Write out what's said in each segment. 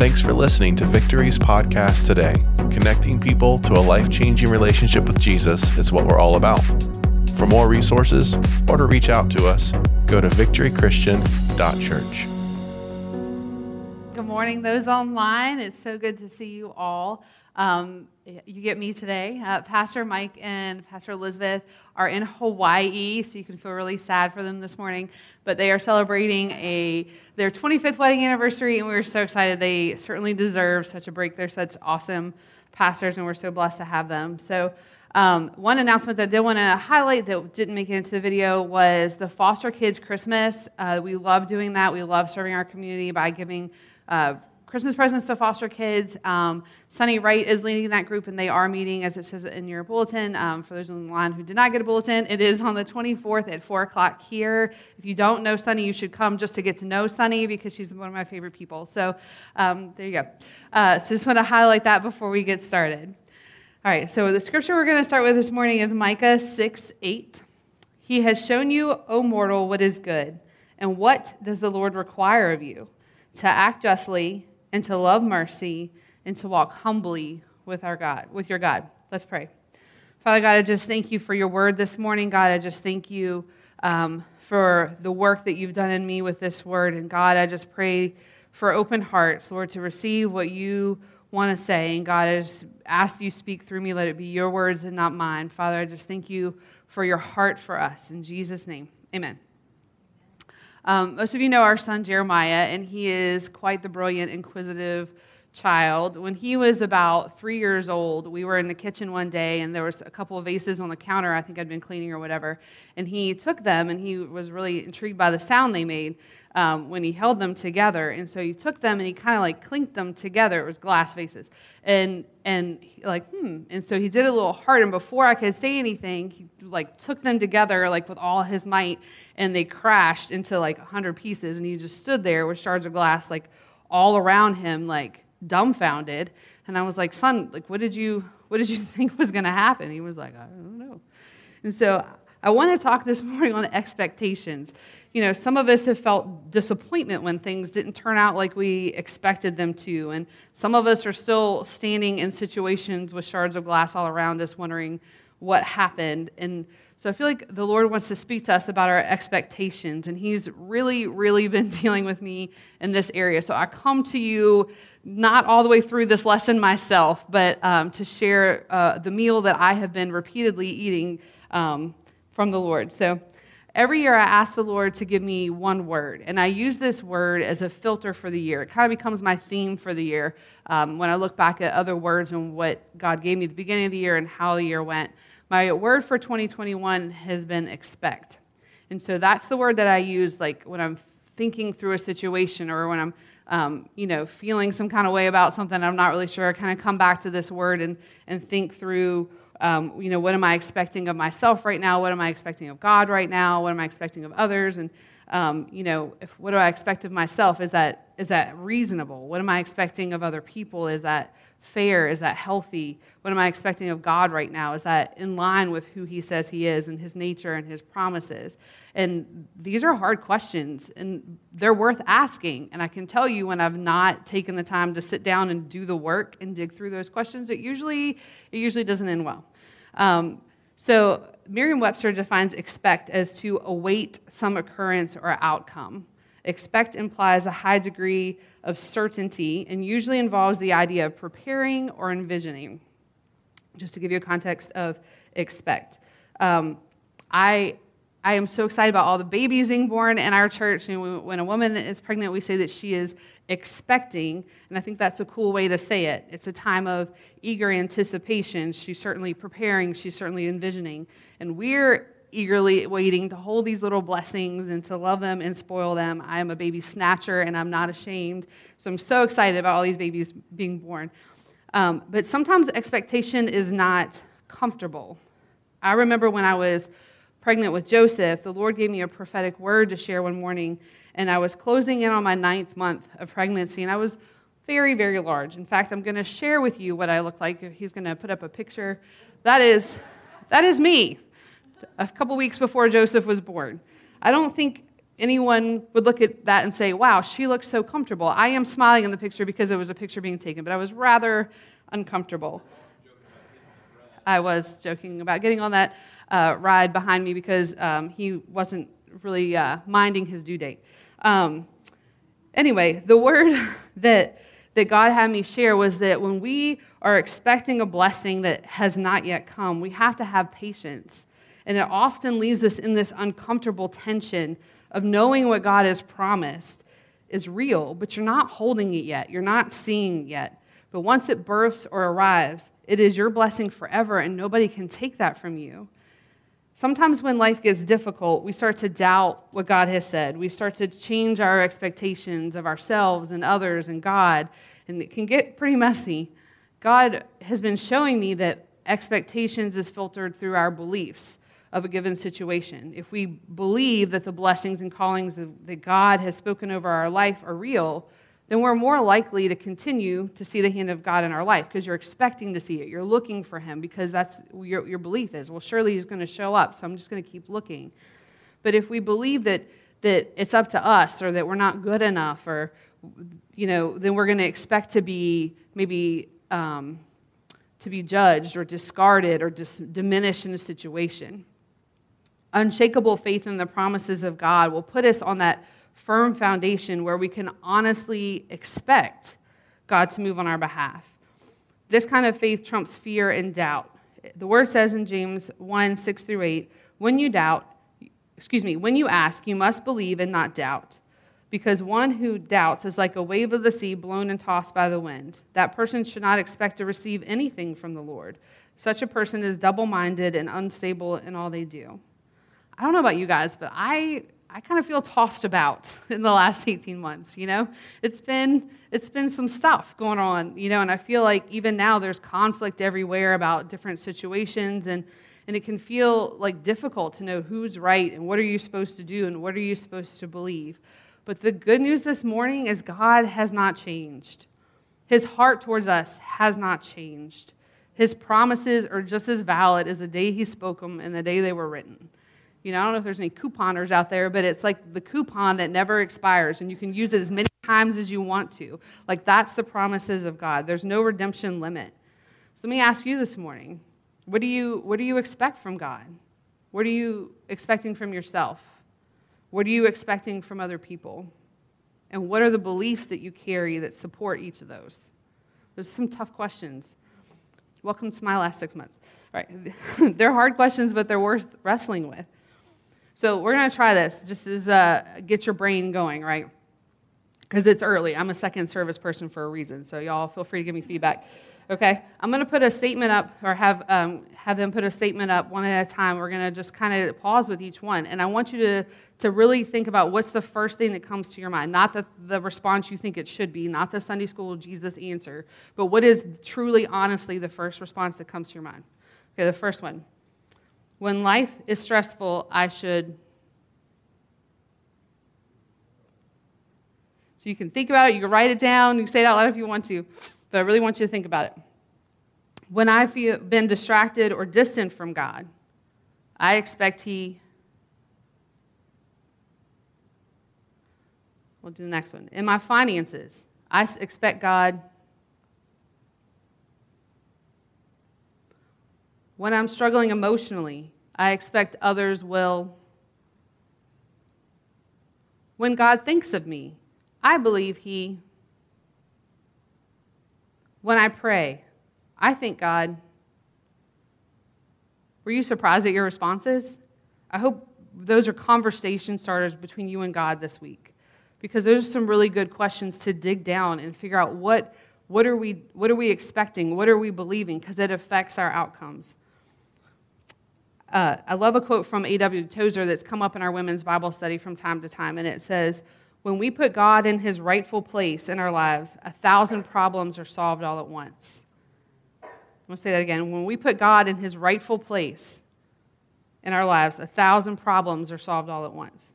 Thanks for listening to Victory's podcast today. Connecting people to a life changing relationship with Jesus is what we're all about. For more resources or to reach out to us, go to victorychristian.church. Good morning, those online. It's so good to see you all. Um, you get me today. Uh, Pastor Mike and Pastor Elizabeth are in Hawaii, so you can feel really sad for them this morning. But they are celebrating a their 25th wedding anniversary, and we are so excited. They certainly deserve such a break. They're such awesome pastors, and we're so blessed to have them. So. Um, one announcement that I did want to highlight that didn't make it into the video was the Foster Kids Christmas. Uh, we love doing that. We love serving our community by giving uh, Christmas presents to foster kids. Um, Sunny Wright is leading that group, and they are meeting, as it says in your bulletin. Um, for those on the line who did not get a bulletin, it is on the 24th at 4 o'clock here. If you don't know Sunny, you should come just to get to know Sunny because she's one of my favorite people. So um, there you go. Uh, so just want to highlight that before we get started. All right, so the scripture we're going to start with this morning is Micah 6 8. He has shown you, O mortal, what is good. And what does the Lord require of you? To act justly and to love mercy and to walk humbly with our God, with your God. Let's pray. Father God, I just thank you for your word this morning. God, I just thank you um, for the work that you've done in me with this word. And God, I just pray for open hearts, Lord, to receive what you want to say. And God, I just ask you speak through me. Let it be your words and not mine. Father, I just thank you for your heart for us. In Jesus' name, amen. Um, most of you know our son Jeremiah, and he is quite the brilliant, inquisitive child. When he was about three years old, we were in the kitchen one day, and there was a couple of vases on the counter. I think I'd been cleaning or whatever, and he took them, and he was really intrigued by the sound they made um, when he held them together. And so he took them and he kind of like clinked them together. It was glass vases, and and like hmm. And so he did a little hard, and before I could say anything, he like took them together like with all his might, and they crashed into like a hundred pieces. And he just stood there with shards of glass like all around him, like dumbfounded. And I was like, son, like, what did you, what did you think was going to happen? He was like, I don't know. And so I want to talk this morning on expectations. You know, some of us have felt disappointment when things didn't turn out like we expected them to. And some of us are still standing in situations with shards of glass all around us, wondering what happened. And so I feel like the Lord wants to speak to us about our expectations, and He's really, really been dealing with me in this area. So I come to you not all the way through this lesson myself, but um, to share uh, the meal that I have been repeatedly eating um, from the Lord. So every year I ask the Lord to give me one word, and I use this word as a filter for the year. It kind of becomes my theme for the year um, when I look back at other words and what God gave me at the beginning of the year and how the year went. My word for 2021 has been expect. And so that's the word that I use like when I'm thinking through a situation or when I'm um, you know, feeling some kind of way about something I'm not really sure, I kind of come back to this word and, and think through, um, you know, what am I expecting of myself right now? What am I expecting of God right now? What am I expecting of others? And, um, you know, if, what do I expect of myself? Is that, is that reasonable? What am I expecting of other people? Is that fair? Is that healthy? What am I expecting of God right now? Is that in line with who He says He is and His nature and His promises? And these are hard questions, and they're worth asking. And I can tell you when I've not taken the time to sit down and do the work and dig through those questions, it usually, it usually doesn't end well. Um, so Merriam-Webster defines expect as to await some occurrence or outcome. Expect implies a high degree of certainty and usually involves the idea of preparing or envisioning. Just to give you a context of expect. Um, I, I am so excited about all the babies being born in our church. And when a woman is pregnant, we say that she is expecting, and I think that's a cool way to say it. It's a time of eager anticipation. She's certainly preparing, she's certainly envisioning. And we're eagerly waiting to hold these little blessings and to love them and spoil them. I am a baby snatcher and I'm not ashamed. So I'm so excited about all these babies being born. Um, but sometimes expectation is not comfortable. I remember when I was pregnant with Joseph, the Lord gave me a prophetic word to share one morning, and I was closing in on my ninth month of pregnancy, and I was very, very large. In fact, I'm going to share with you what I look like. He's going to put up a picture. That is, that is me a couple weeks before Joseph was born. I don't think anyone would look at that and say, wow, she looks so comfortable. I am smiling in the picture because it was a picture being taken, but I was rather uncomfortable. I was joking about getting on that uh, ride behind me because um, he wasn't really uh, minding his due date. Um, anyway, the word that, that God had me share was that when we are expecting a blessing that has not yet come, we have to have patience. And it often leaves us in this uncomfortable tension of knowing what God has promised is real, but you're not holding it yet. You're not seeing yet. But once it births or arrives, it is your blessing forever, and nobody can take that from you. Sometimes when life gets difficult, we start to doubt what God has said. We start to change our expectations of ourselves and others and God, and it can get pretty messy. God has been showing me that expectations is filtered through our beliefs of a given situation. If we believe that the blessings and callings that God has spoken over our life are real, then we're more likely to continue to see the hand of God in our life because you're expecting to see it. You're looking for Him because that's your, your belief is. Well, surely He's going to show up, so I'm just going to keep looking. But if we believe that, that it's up to us or that we're not good enough or, you know, then we're going to expect to be maybe um, to be judged or discarded or dis- diminished in a situation. Unshakable faith in the promises of God will put us on that firm foundation where we can honestly expect God to move on our behalf. This kind of faith trumps fear and doubt. The word says in James 1 6 through 8, when you doubt, excuse me, when you ask, you must believe and not doubt. Because one who doubts is like a wave of the sea blown and tossed by the wind. That person should not expect to receive anything from the Lord. Such a person is double minded and unstable in all they do. I don't know about you guys, but I I kind of feel tossed about in the last 18 months, you know? It's been it's been some stuff going on, you know, and I feel like even now there's conflict everywhere about different situations and and it can feel like difficult to know who's right and what are you supposed to do and what are you supposed to believe. But the good news this morning is God has not changed. His heart towards us has not changed. His promises are just as valid as the day he spoke them and the day they were written. You know, I don't know if there's any couponers out there, but it's like the coupon that never expires and you can use it as many times as you want to. Like that's the promises of God. There's no redemption limit. So let me ask you this morning what do you, what do you expect from God? What are you expecting from yourself? What are you expecting from other people? And what are the beliefs that you carry that support each of those? There's some tough questions. Welcome to my last six months. All right. they're hard questions, but they're worth wrestling with. So we're going to try this just as uh, get your brain going, right? Because it's early. I'm a second service person for a reason. So y'all feel free to give me feedback. Okay, I'm going to put a statement up, or have um, have them put a statement up one at a time. We're going to just kind of pause with each one, and I want you to to really think about what's the first thing that comes to your mind, not the the response you think it should be, not the Sunday school Jesus answer, but what is truly, honestly, the first response that comes to your mind. Okay, the first one. When life is stressful, I should. So you can think about it, you can write it down, you can say it out loud if you want to, but I really want you to think about it. When I've been distracted or distant from God, I expect He. We'll do the next one. In my finances, I expect God When I'm struggling emotionally, I expect others will. When God thinks of me, I believe He. When I pray, I thank God. Were you surprised at your responses? I hope those are conversation starters between you and God this week because those are some really good questions to dig down and figure out what, what, are, we, what are we expecting? What are we believing? Because it affects our outcomes. Uh, I love a quote from A.W. Tozer that's come up in our women's Bible study from time to time, and it says, When we put God in his rightful place in our lives, a thousand problems are solved all at once. I'm going to say that again. When we put God in his rightful place in our lives, a thousand problems are solved all at once.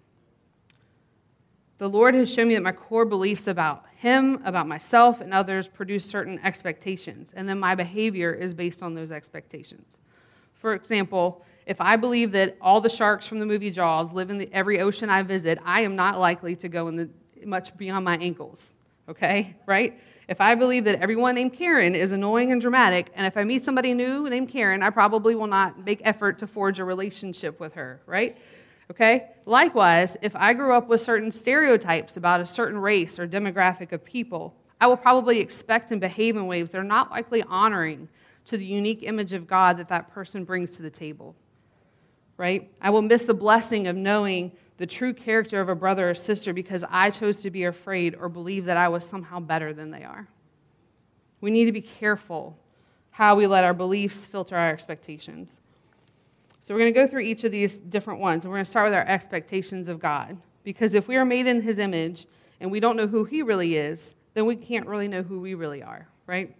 The Lord has shown me that my core beliefs about Him, about myself, and others produce certain expectations, and then my behavior is based on those expectations. For example, if I believe that all the sharks from the movie Jaws live in the, every ocean I visit, I am not likely to go in the, much beyond my ankles. Okay? Right? If I believe that everyone named Karen is annoying and dramatic, and if I meet somebody new named Karen, I probably will not make effort to forge a relationship with her, right? Okay? Likewise, if I grew up with certain stereotypes about a certain race or demographic of people, I will probably expect and behave in ways that are not likely honoring to the unique image of God that that person brings to the table. Right? I will miss the blessing of knowing the true character of a brother or sister because I chose to be afraid or believe that I was somehow better than they are. We need to be careful how we let our beliefs filter our expectations. So we're going to go through each of these different ones, and we're going to start with our expectations of God. Because if we are made in His image and we don't know who He really is, then we can't really know who we really are, right?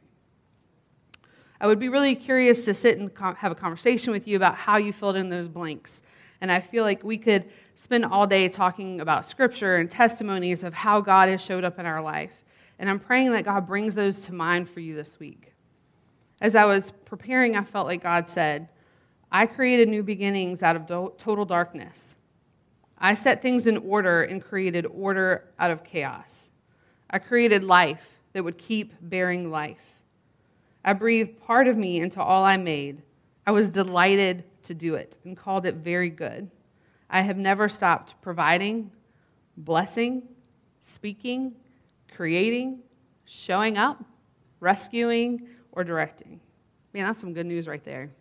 I would be really curious to sit and have a conversation with you about how you filled in those blanks. And I feel like we could spend all day talking about scripture and testimonies of how God has showed up in our life. And I'm praying that God brings those to mind for you this week. As I was preparing, I felt like God said, I created new beginnings out of do- total darkness. I set things in order and created order out of chaos. I created life that would keep bearing life. I breathed part of me into all I made. I was delighted to do it and called it very good. I have never stopped providing, blessing, speaking, creating, showing up, rescuing, or directing. Man, that's some good news right there.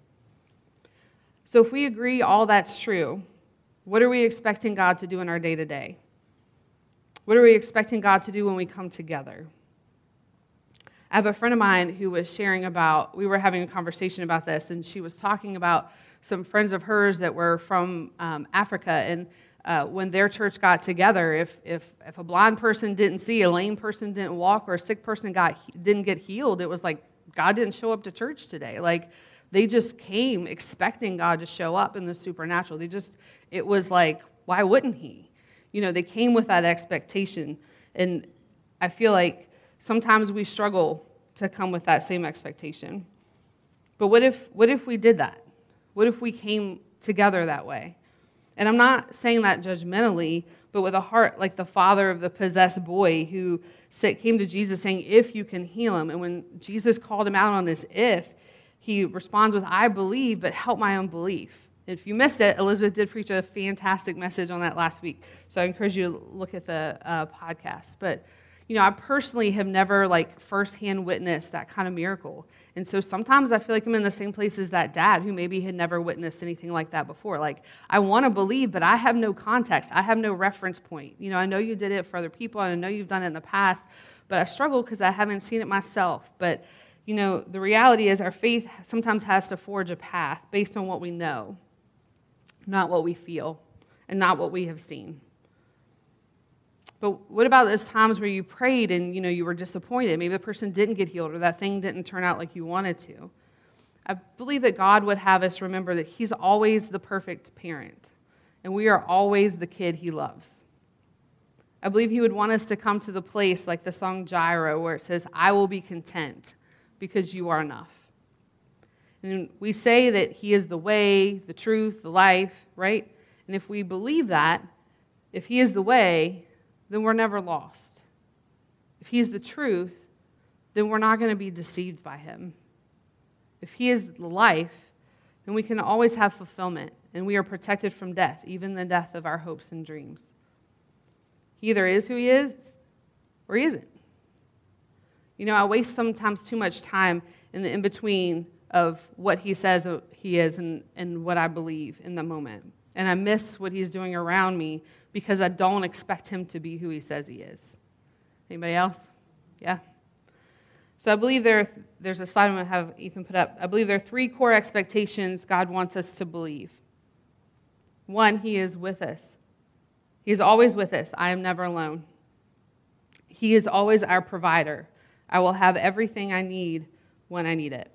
So, if we agree all that's true, what are we expecting God to do in our day to day? What are we expecting God to do when we come together? I have a friend of mine who was sharing about, we were having a conversation about this, and she was talking about some friends of hers that were from um, Africa. And uh, when their church got together, if, if, if a blind person didn't see, a lame person didn't walk, or a sick person got, didn't get healed, it was like God didn't show up to church today. Like, they just came expecting God to show up in the supernatural. They just, it was like, why wouldn't He? You know, they came with that expectation. And I feel like sometimes we struggle to come with that same expectation. But what if, what if we did that? What if we came together that way? And I'm not saying that judgmentally, but with a heart like the father of the possessed boy who came to Jesus saying, If you can heal him. And when Jesus called him out on this if, he responds with, I believe, but help my unbelief. If you missed it, Elizabeth did preach a fantastic message on that last week. So I encourage you to look at the uh, podcast. But, you know, I personally have never, like, firsthand witnessed that kind of miracle. And so sometimes I feel like I'm in the same place as that dad who maybe had never witnessed anything like that before. Like, I want to believe, but I have no context. I have no reference point. You know, I know you did it for other people, and I know you've done it in the past, but I struggle because I haven't seen it myself. But you know, the reality is our faith sometimes has to forge a path based on what we know, not what we feel, and not what we have seen. But what about those times where you prayed and you know you were disappointed? Maybe the person didn't get healed or that thing didn't turn out like you wanted to. I believe that God would have us remember that He's always the perfect parent, and we are always the kid He loves. I believe He would want us to come to the place like the song Jireh, where it says, I will be content because you are enough. And we say that He is the way, the truth, the life, right? And if we believe that, if He is the way, then we're never lost. If He is the truth, then we're not going to be deceived by Him. If He is the life, then we can always have fulfillment and we are protected from death, even the death of our hopes and dreams. He either is who He is or He isn't. You know, I waste sometimes too much time in the in between of what he says he is and, and what I believe in the moment. And I miss what he's doing around me because I don't expect him to be who he says he is. Anybody else? Yeah? So I believe there, there's a slide I'm going to have Ethan put up. I believe there are three core expectations God wants us to believe. One, he is with us. He is always with us. I am never alone. He is always our provider. I will have everything I need when I need it.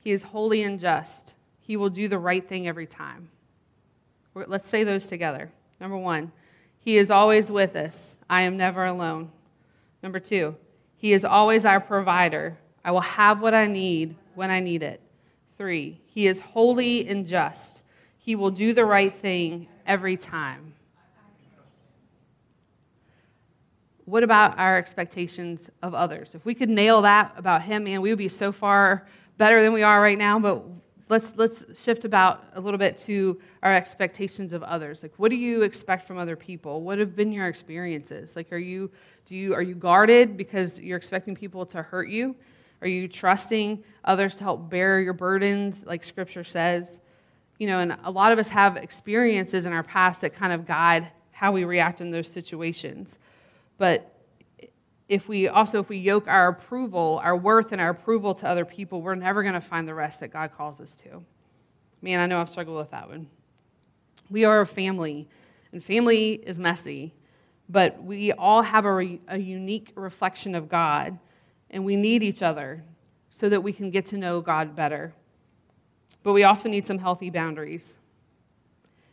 He is holy and just. He will do the right thing every time. Let's say those together. Number one, He is always with us. I am never alone. Number two, He is always our provider. I will have what I need when I need it. Three, He is holy and just. He will do the right thing every time. What about our expectations of others? If we could nail that about Him, man, we would be so far better than we are right now. But let's let's shift about a little bit to our expectations of others. Like, what do you expect from other people? What have been your experiences? Like, are you do you are you guarded because you're expecting people to hurt you? Are you trusting others to help bear your burdens, like Scripture says? You know, and a lot of us have experiences in our past that kind of guide how we react in those situations. But if we also if we yoke our approval, our worth and our approval to other people, we're never going to find the rest that God calls us to. Man, I know I've struggled with that one. We are a family, and family is messy, but we all have a, re- a unique reflection of God, and we need each other so that we can get to know God better. But we also need some healthy boundaries.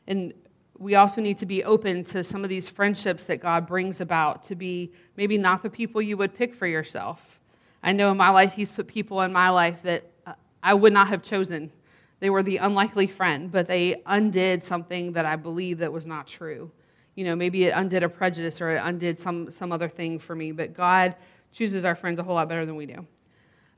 And we also need to be open to some of these friendships that God brings about to be maybe not the people you would pick for yourself. I know in my life, He's put people in my life that uh, I would not have chosen. They were the unlikely friend, but they undid something that I believe that was not true. You know, maybe it undid a prejudice or it undid some, some other thing for me, but God chooses our friends a whole lot better than we do.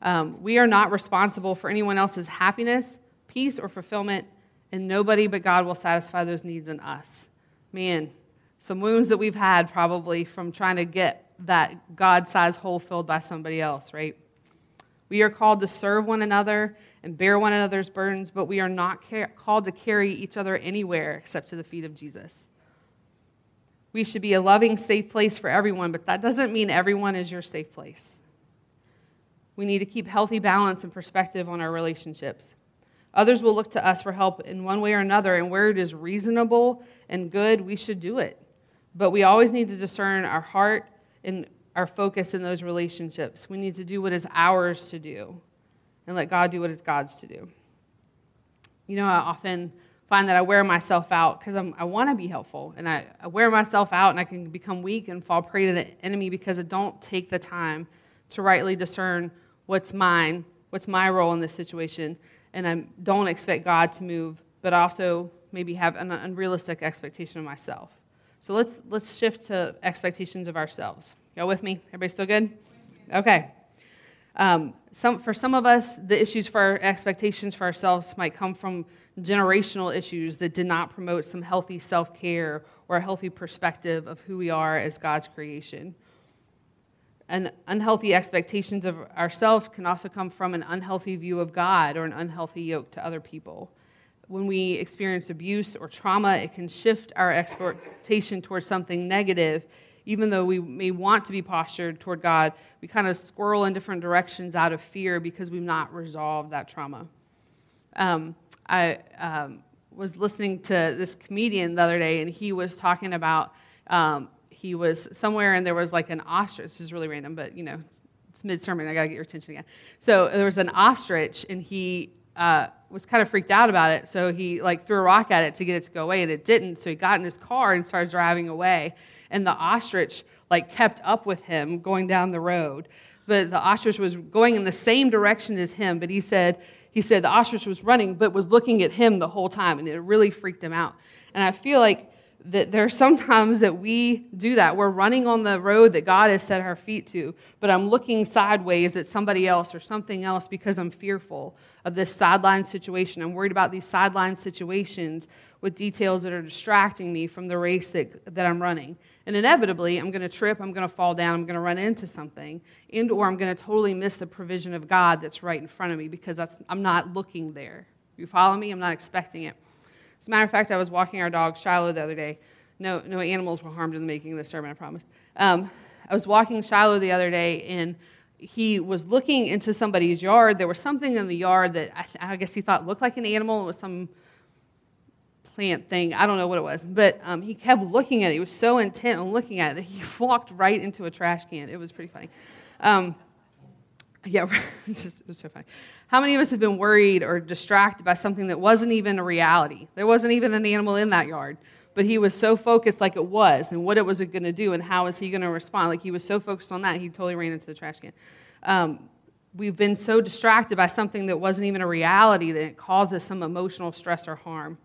Um, we are not responsible for anyone else's happiness, peace, or fulfillment and nobody but God will satisfy those needs in us. Man, some wounds that we've had probably from trying to get that God sized hole filled by somebody else, right? We are called to serve one another and bear one another's burdens, but we are not called to carry each other anywhere except to the feet of Jesus. We should be a loving, safe place for everyone, but that doesn't mean everyone is your safe place. We need to keep healthy balance and perspective on our relationships. Others will look to us for help in one way or another, and where it is reasonable and good, we should do it. But we always need to discern our heart and our focus in those relationships. We need to do what is ours to do and let God do what is God's to do. You know, I often find that I wear myself out because I want to be helpful, and I, I wear myself out and I can become weak and fall prey to the enemy because I don't take the time to rightly discern what's mine, what's my role in this situation, and I don't expect God to move, but also maybe have an unrealistic expectation of myself. So let's, let's shift to expectations of ourselves. Y'all with me? Everybody still good? Okay. Um, some, for some of us, the issues for our expectations for ourselves might come from generational issues that did not promote some healthy self care or a healthy perspective of who we are as God's creation and unhealthy expectations of ourselves can also come from an unhealthy view of God or an unhealthy yoke to other people. When we experience abuse or trauma, it can shift our expectation towards something negative. Even though we may want to be postured toward God, we kind of squirrel in different directions out of fear because we've not resolved that trauma. Um, I um, was listening to this comedian the other day, and he was talking about um, he was somewhere and there was like an ostrich. This is really random, but you know, it's mid sermon. I got to get your attention again. So there was an ostrich and he uh, was kind of freaked out about it. So he like threw a rock at it to get it to go away and it didn't. So he got in his car and started driving away. And the ostrich like kept up with him going down the road. But the ostrich was going in the same direction as him. But he said, he said the ostrich was running, but was looking at him the whole time. And it really freaked him out. And I feel like that there are sometimes that we do that. We're running on the road that God has set our feet to, but I'm looking sideways at somebody else or something else because I'm fearful of this sideline situation. I'm worried about these sideline situations with details that are distracting me from the race that, that I'm running. And inevitably, I'm going to trip, I'm going to fall down, I'm going to run into something, and or I'm going to totally miss the provision of God that's right in front of me because I'm not looking there. You follow me? I'm not expecting it. As a matter of fact, I was walking our dog Shiloh the other day. No, no animals were harmed in the making of this sermon, I promise. Um, I was walking Shiloh the other day, and he was looking into somebody's yard. There was something in the yard that I, I guess he thought looked like an animal. It was some plant thing. I don't know what it was. But um, he kept looking at it. He was so intent on looking at it that he walked right into a trash can. It was pretty funny. Um, yeah, just, it was so funny. How many of us have been worried or distracted by something that wasn't even a reality? There wasn't even an animal in that yard, but he was so focused like it was and what it was going to do and how is he going to respond. Like he was so focused on that, he totally ran into the trash can. Um, we've been so distracted by something that wasn't even a reality that it causes some emotional stress or harm.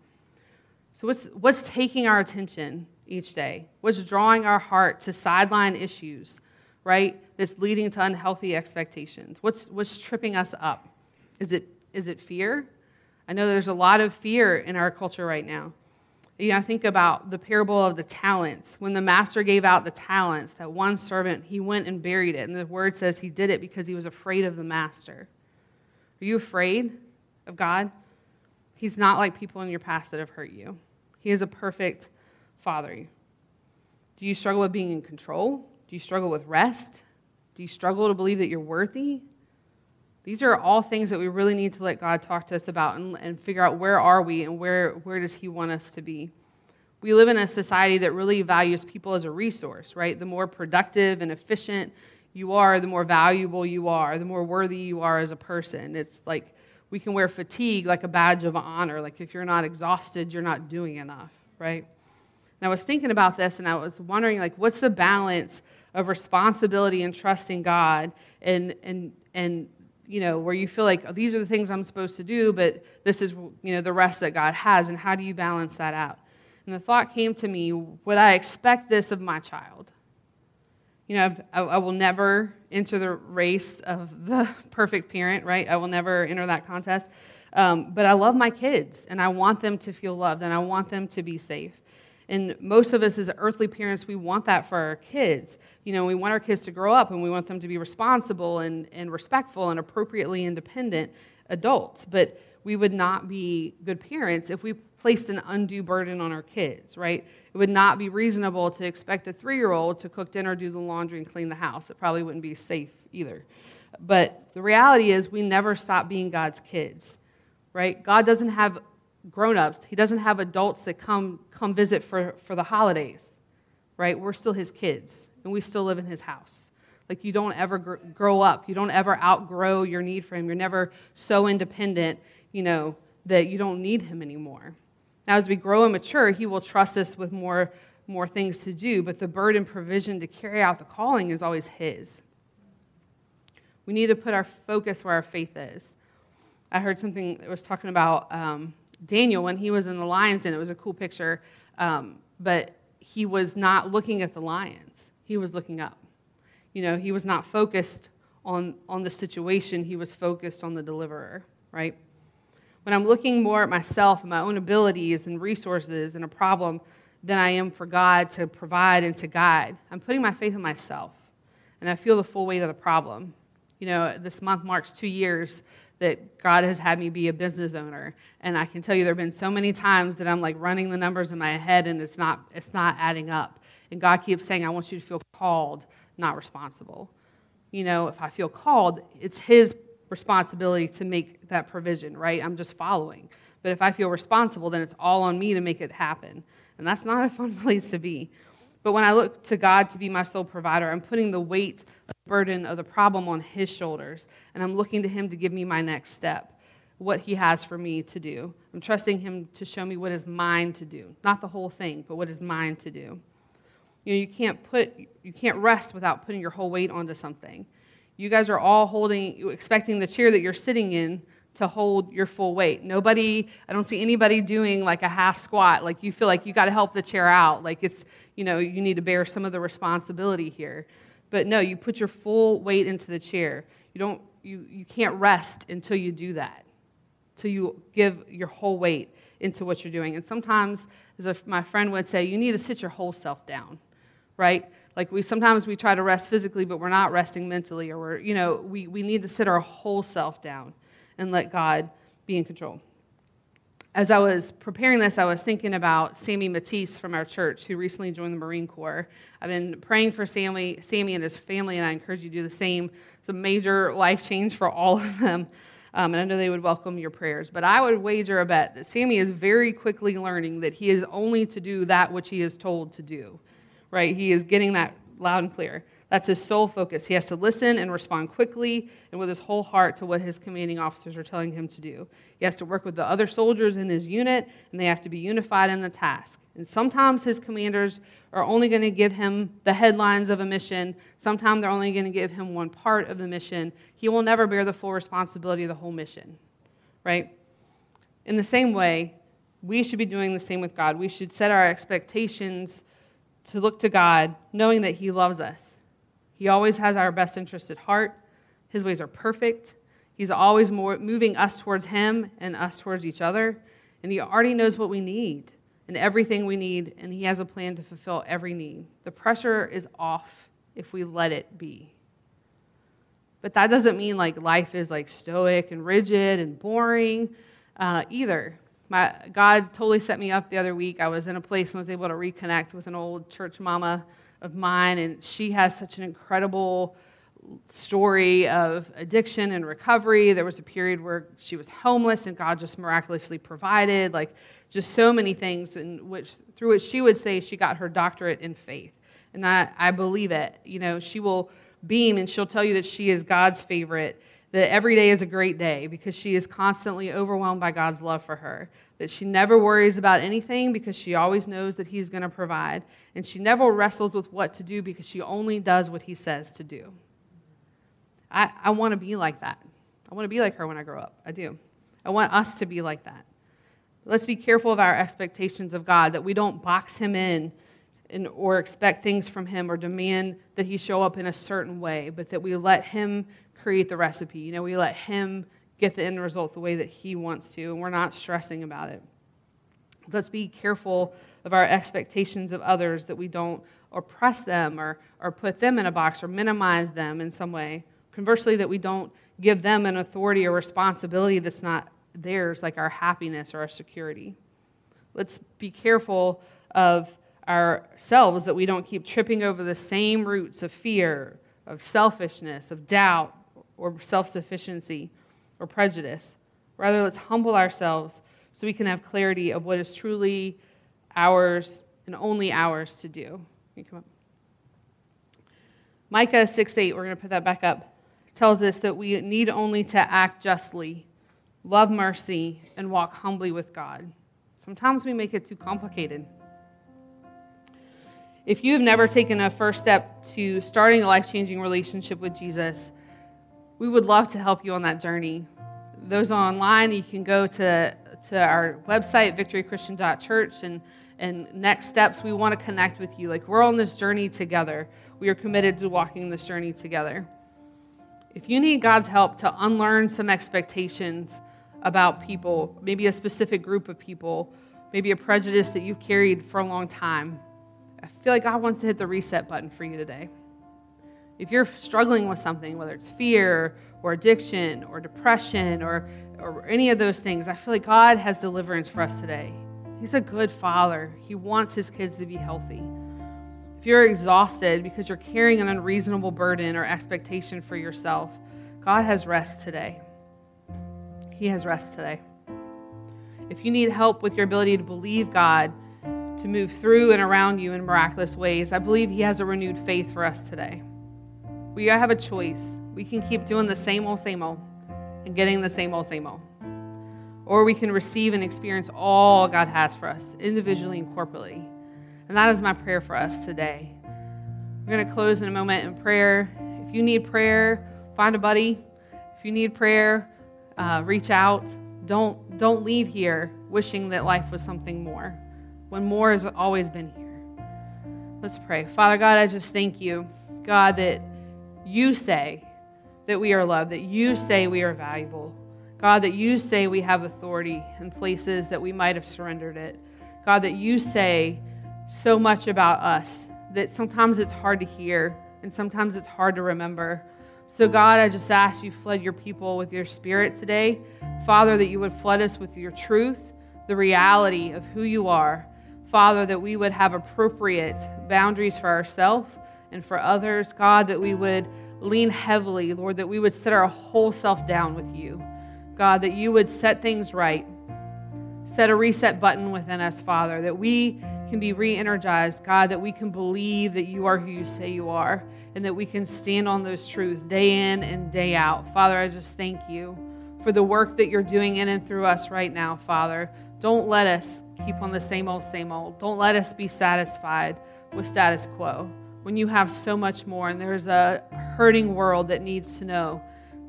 So, what's, what's taking our attention each day? What's drawing our heart to sideline issues, right? That's leading to unhealthy expectations? What's, what's tripping us up? Is it, is it fear? I know there's a lot of fear in our culture right now. You know, I think about the parable of the talents. When the master gave out the talents, that one servant, he went and buried it. And the word says he did it because he was afraid of the master. Are you afraid of God? He's not like people in your past that have hurt you. He is a perfect father. Do you struggle with being in control? Do you struggle with rest? Do you struggle to believe that you're worthy? These are all things that we really need to let God talk to us about and, and figure out where are we and where, where does He want us to be. We live in a society that really values people as a resource, right? The more productive and efficient you are, the more valuable you are, the more worthy you are as a person. It's like we can wear fatigue like a badge of honor. Like if you're not exhausted, you're not doing enough, right? And I was thinking about this and I was wondering, like, what's the balance of responsibility and trusting God and, and, and you know, where you feel like oh, these are the things I'm supposed to do, but this is, you know, the rest that God has, and how do you balance that out? And the thought came to me, would I expect this of my child? You know, I, I will never enter the race of the perfect parent, right? I will never enter that contest. Um, but I love my kids, and I want them to feel loved, and I want them to be safe. And most of us, as earthly parents, we want that for our kids. You know, we want our kids to grow up and we want them to be responsible and, and respectful and appropriately independent adults. But we would not be good parents if we placed an undue burden on our kids, right? It would not be reasonable to expect a three year old to cook dinner, do the laundry, and clean the house. It probably wouldn't be safe either. But the reality is, we never stop being God's kids, right? God doesn't have grown ups, He doesn't have adults that come, come visit for, for the holidays, right? We're still His kids, and we still live in His house. Like, you don't ever gr- grow up, you don't ever outgrow your need for Him. You're never so independent, you know, that you don't need Him anymore. Now, as we grow and mature, He will trust us with more, more things to do, but the burden provision to carry out the calling is always His. We need to put our focus where our faith is. I heard something that was talking about um, Daniel when he was in the lion's den. It was a cool picture, um, but he was not looking at the lions. He was looking up. You know, he was not focused on, on the situation, he was focused on the deliverer, right? when I'm looking more at myself and my own abilities and resources and a problem than I am for God to provide and to guide, I'm putting my faith in myself. And I feel the full weight of the problem. You know, this month marks two years that God has had me be a business owner. And I can tell you there have been so many times that I'm like running the numbers in my head and it's not, it's not adding up. And God keeps saying, I want you to feel called, not responsible. You know, if I feel called, it's His responsibility to make that provision, right? I'm just following. But if I feel responsible, then it's all on me to make it happen. And that's not a fun place to be. But when I look to God to be my sole provider, I'm putting the weight, the burden of the problem on His shoulders. And I'm looking to Him to give me my next step, what He has for me to do. I'm trusting Him to show me what is mine to do. Not the whole thing, but what is mine to do. You know, you can't put, you can't rest without putting your whole weight onto something you guys are all holding, expecting the chair that you're sitting in to hold your full weight. Nobody, I don't see anybody doing like a half squat. Like you feel like you got to help the chair out. Like it's, you know, you need to bear some of the responsibility here. But no, you put your full weight into the chair. You don't, you, you can't rest until you do that, until you give your whole weight into what you're doing. And sometimes, as my friend would say, you need to sit your whole self down, right? like we sometimes we try to rest physically but we're not resting mentally or we're you know we, we need to sit our whole self down and let god be in control as i was preparing this i was thinking about sammy matisse from our church who recently joined the marine corps i've been praying for sammy, sammy and his family and i encourage you to do the same it's a major life change for all of them um, and I know they would welcome your prayers. But I would wager a bet that Sammy is very quickly learning that he is only to do that which he is told to do right? He is getting that loud and clear. That's his sole focus. He has to listen and respond quickly and with his whole heart to what his commanding officers are telling him to do. He has to work with the other soldiers in his unit, and they have to be unified in the task. And sometimes his commanders are only going to give him the headlines of a mission. Sometimes they're only going to give him one part of the mission. He will never bear the full responsibility of the whole mission, right? In the same way, we should be doing the same with God. We should set our expectations to look to God, knowing that He loves us. He always has our best interest at heart. His ways are perfect. He's always more, moving us towards Him and us towards each other. And He already knows what we need and everything we need, and He has a plan to fulfill every need. The pressure is off if we let it be. But that doesn't mean like life is like stoic and rigid and boring uh, either. My, God totally set me up the other week. I was in a place and was able to reconnect with an old church mama of mine, and she has such an incredible story of addiction and recovery. There was a period where she was homeless, and God just miraculously provided, like just so many things, in which through which she would say she got her doctorate in faith, and I, I believe it. You know, she will beam and she'll tell you that she is God's favorite, that every day is a great day because she is constantly overwhelmed by God's love for her, that she never worries about anything because she always knows that He's going to provide, and she never wrestles with what to do because she only does what He says to do. I, I want to be like that. I want to be like her when I grow up. I do. I want us to be like that. Let's be careful of our expectations of God, that we don't box Him in and, or expect things from him or demand that he show up in a certain way, but that we let him create the recipe. You know, we let him get the end result the way that he wants to, and we're not stressing about it. Let's be careful of our expectations of others that we don't oppress them or, or put them in a box or minimize them in some way. Conversely, that we don't give them an authority or responsibility that's not theirs, like our happiness or our security. Let's be careful of ourselves that we don't keep tripping over the same roots of fear, of selfishness, of doubt, or self sufficiency or prejudice. Rather, let's humble ourselves so we can have clarity of what is truly ours and only ours to do. Come up? Micah 6 8, we're going to put that back up, tells us that we need only to act justly, love mercy, and walk humbly with God. Sometimes we make it too complicated. If you have never taken a first step to starting a life changing relationship with Jesus, we would love to help you on that journey. Those online, you can go to, to our website, victorychristian.church, and, and next steps, we want to connect with you. Like, we're on this journey together. We are committed to walking this journey together. If you need God's help to unlearn some expectations about people, maybe a specific group of people, maybe a prejudice that you've carried for a long time, I feel like God wants to hit the reset button for you today. If you're struggling with something, whether it's fear or addiction or depression or, or any of those things, I feel like God has deliverance for us today. He's a good father, He wants His kids to be healthy. If you're exhausted because you're carrying an unreasonable burden or expectation for yourself, God has rest today. He has rest today. If you need help with your ability to believe God to move through and around you in miraculous ways. I believe He has a renewed faith for us today. We have a choice. We can keep doing the same old, same old and getting the same old, same old. Or we can receive and experience all God has for us, individually and corporately. And that is my prayer for us today. We're going to close in a moment in prayer. If you need prayer, find a buddy. If you need prayer, uh, reach out. Don't, don't leave here wishing that life was something more when more has always been here. Let's pray. Father God, I just thank you, God, that you say that we are loved, that you say we are valuable. God, that you say we have authority in places that we might have surrendered it. God, that you say so much about us that sometimes it's hard to hear and sometimes it's hard to remember. So, God, I just ask you flood your people with your spirit today. Father, that you would flood us with your truth, the reality of who you are, Father, that we would have appropriate boundaries for ourselves and for others. God, that we would lean heavily, Lord, that we would set our whole self down with you. God, that you would set things right, set a reset button within us, Father, that we can be re energized, God, that we can believe that you are who you say you are, and that we can stand on those truths day in and day out. Father, I just thank you for the work that you're doing in and through us right now, Father. Don't let us keep on the same old, same old. Don't let us be satisfied with status quo when you have so much more and there's a hurting world that needs to know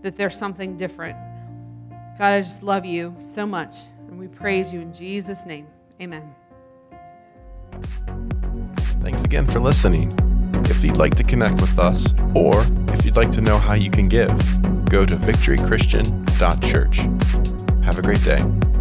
that there's something different. God, I just love you so much. And we praise you in Jesus' name. Amen. Thanks again for listening. If you'd like to connect with us, or if you'd like to know how you can give, go to victorychristian.church. Have a great day.